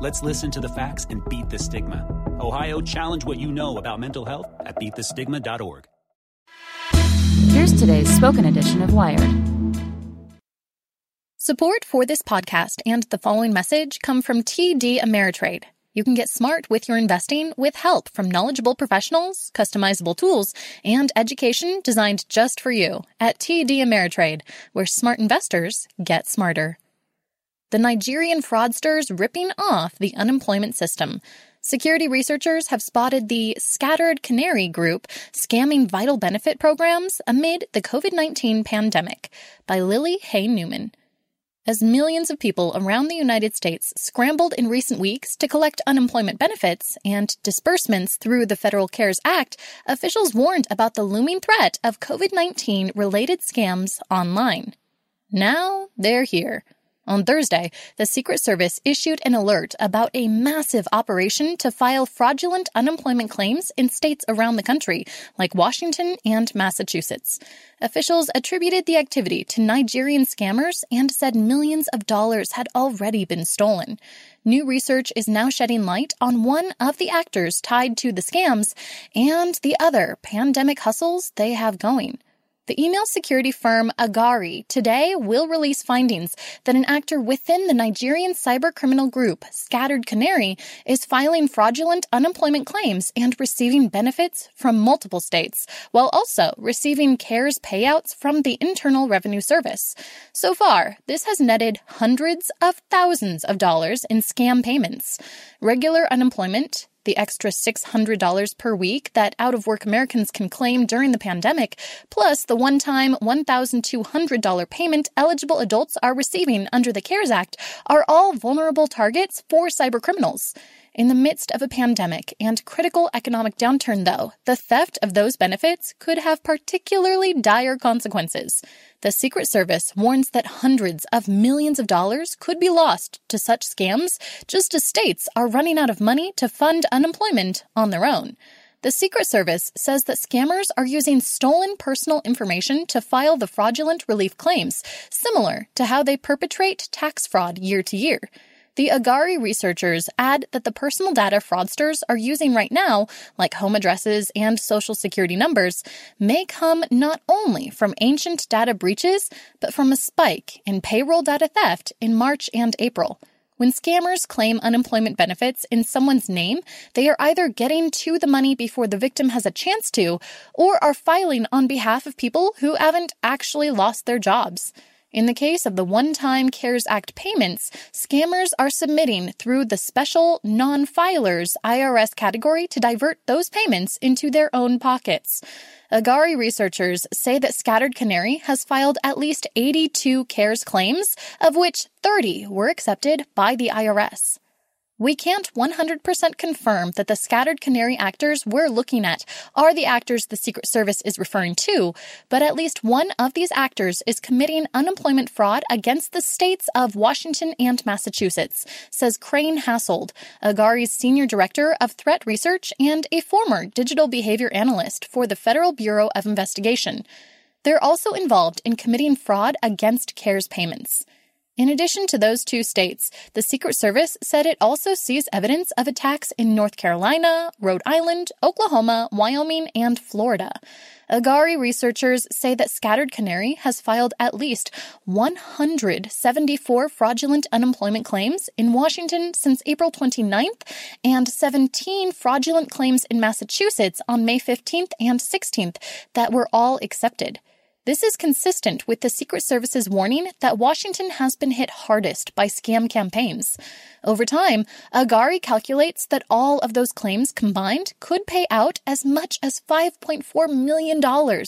Let's listen to the facts and beat the stigma. Ohio, challenge what you know about mental health at beatthestigma.org. Here's today's spoken edition of Wired. Support for this podcast and the following message come from TD Ameritrade. You can get smart with your investing with help from knowledgeable professionals, customizable tools, and education designed just for you at TD Ameritrade, where smart investors get smarter. The Nigerian fraudsters ripping off the unemployment system. Security researchers have spotted the Scattered Canary Group scamming vital benefit programs amid the COVID 19 pandemic by Lily Hay Newman. As millions of people around the United States scrambled in recent weeks to collect unemployment benefits and disbursements through the Federal CARES Act, officials warned about the looming threat of COVID 19 related scams online. Now they're here. On Thursday, the Secret Service issued an alert about a massive operation to file fraudulent unemployment claims in states around the country, like Washington and Massachusetts. Officials attributed the activity to Nigerian scammers and said millions of dollars had already been stolen. New research is now shedding light on one of the actors tied to the scams and the other pandemic hustles they have going. The email security firm Agari today will release findings that an actor within the Nigerian cybercriminal group Scattered Canary is filing fraudulent unemployment claims and receiving benefits from multiple states, while also receiving CARES payouts from the Internal Revenue Service. So far, this has netted hundreds of thousands of dollars in scam payments. Regular unemployment, the extra $600 per week that out of work Americans can claim during the pandemic, plus the one time $1,200 payment eligible adults are receiving under the CARES Act, are all vulnerable targets for cybercriminals. In the midst of a pandemic and critical economic downturn, though, the theft of those benefits could have particularly dire consequences. The Secret Service warns that hundreds of millions of dollars could be lost to such scams just as states are running out of money to fund unemployment on their own. The Secret Service says that scammers are using stolen personal information to file the fraudulent relief claims, similar to how they perpetrate tax fraud year to year. The Agari researchers add that the personal data fraudsters are using right now, like home addresses and social security numbers, may come not only from ancient data breaches, but from a spike in payroll data theft in March and April. When scammers claim unemployment benefits in someone's name, they are either getting to the money before the victim has a chance to, or are filing on behalf of people who haven't actually lost their jobs. In the case of the one time CARES Act payments, scammers are submitting through the special non filers IRS category to divert those payments into their own pockets. Agari researchers say that Scattered Canary has filed at least 82 CARES claims, of which 30 were accepted by the IRS. We can't 100% confirm that the scattered canary actors we're looking at are the actors the Secret Service is referring to, but at least one of these actors is committing unemployment fraud against the states of Washington and Massachusetts, says Crane Hassold, Agari's senior director of threat research and a former digital behavior analyst for the Federal Bureau of Investigation. They're also involved in committing fraud against CARES payments. In addition to those two states, the Secret Service said it also sees evidence of attacks in North Carolina, Rhode Island, Oklahoma, Wyoming, and Florida. Agari researchers say that Scattered Canary has filed at least 174 fraudulent unemployment claims in Washington since April 29th and 17 fraudulent claims in Massachusetts on May 15th and 16th that were all accepted. This is consistent with the Secret Service's warning that Washington has been hit hardest by scam campaigns. Over time, Agari calculates that all of those claims combined could pay out as much as $5.4 million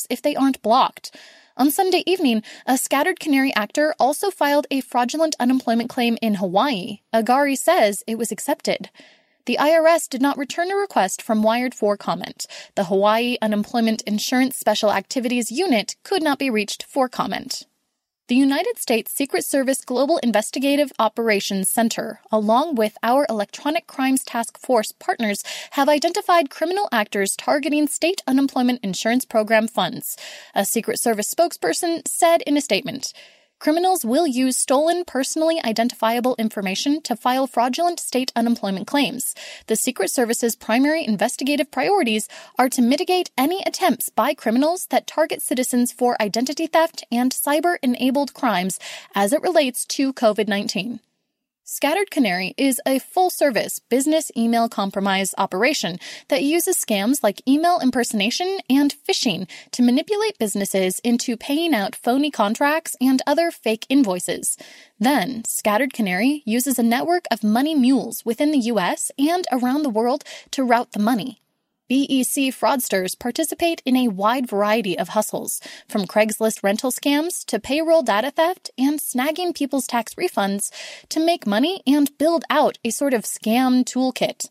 if they aren't blocked. On Sunday evening, a scattered canary actor also filed a fraudulent unemployment claim in Hawaii. Agari says it was accepted. The IRS did not return a request from Wired for comment. The Hawaii Unemployment Insurance Special Activities Unit could not be reached for comment. The United States Secret Service Global Investigative Operations Center, along with our Electronic Crimes Task Force partners, have identified criminal actors targeting state unemployment insurance program funds. A Secret Service spokesperson said in a statement, Criminals will use stolen, personally identifiable information to file fraudulent state unemployment claims. The Secret Service's primary investigative priorities are to mitigate any attempts by criminals that target citizens for identity theft and cyber enabled crimes as it relates to COVID 19. Scattered Canary is a full service business email compromise operation that uses scams like email impersonation and phishing to manipulate businesses into paying out phony contracts and other fake invoices. Then, Scattered Canary uses a network of money mules within the US and around the world to route the money. BEC fraudsters participate in a wide variety of hustles, from Craigslist rental scams to payroll data theft and snagging people's tax refunds to make money and build out a sort of scam toolkit.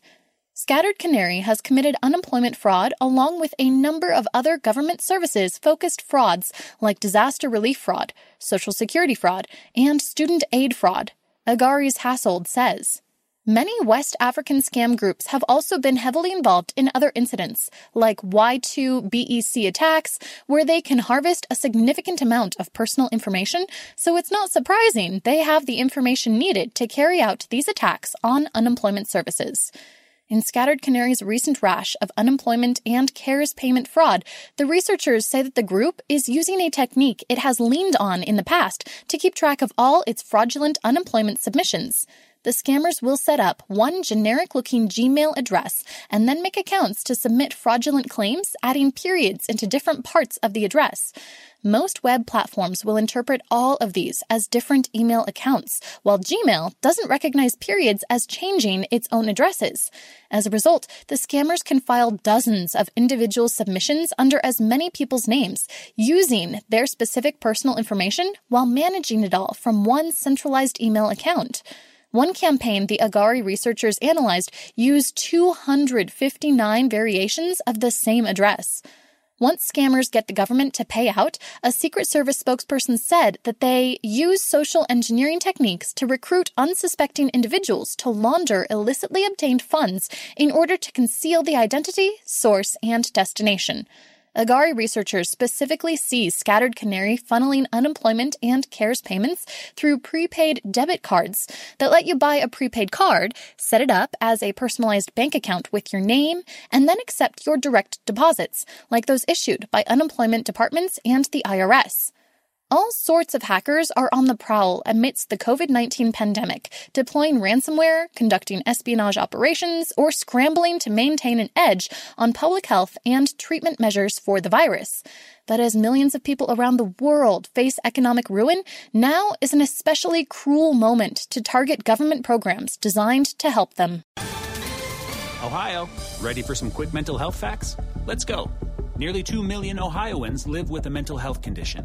Scattered Canary has committed unemployment fraud along with a number of other government services focused frauds like disaster relief fraud, social security fraud, and student aid fraud. Agari's Hassold says. Many West African scam groups have also been heavily involved in other incidents, like W-2 BEC attacks, where they can harvest a significant amount of personal information, so it's not surprising they have the information needed to carry out these attacks on unemployment services. In Scattered Canary's recent rash of unemployment and CARES payment fraud, the researchers say that the group is using a technique it has leaned on in the past to keep track of all its fraudulent unemployment submissions the scammers will set up one generic looking Gmail address and then make accounts to submit fraudulent claims, adding periods into different parts of the address. Most web platforms will interpret all of these as different email accounts, while Gmail doesn't recognize periods as changing its own addresses. As a result, the scammers can file dozens of individual submissions under as many people's names, using their specific personal information while managing it all from one centralized email account. One campaign the Agari researchers analyzed used 259 variations of the same address. Once scammers get the government to pay out, a Secret Service spokesperson said that they use social engineering techniques to recruit unsuspecting individuals to launder illicitly obtained funds in order to conceal the identity, source, and destination. Agari researchers specifically see scattered canary funneling unemployment and CARES payments through prepaid debit cards that let you buy a prepaid card, set it up as a personalized bank account with your name, and then accept your direct deposits, like those issued by unemployment departments and the IRS. All sorts of hackers are on the prowl amidst the COVID 19 pandemic, deploying ransomware, conducting espionage operations, or scrambling to maintain an edge on public health and treatment measures for the virus. But as millions of people around the world face economic ruin, now is an especially cruel moment to target government programs designed to help them. Ohio, ready for some quick mental health facts? Let's go. Nearly 2 million Ohioans live with a mental health condition.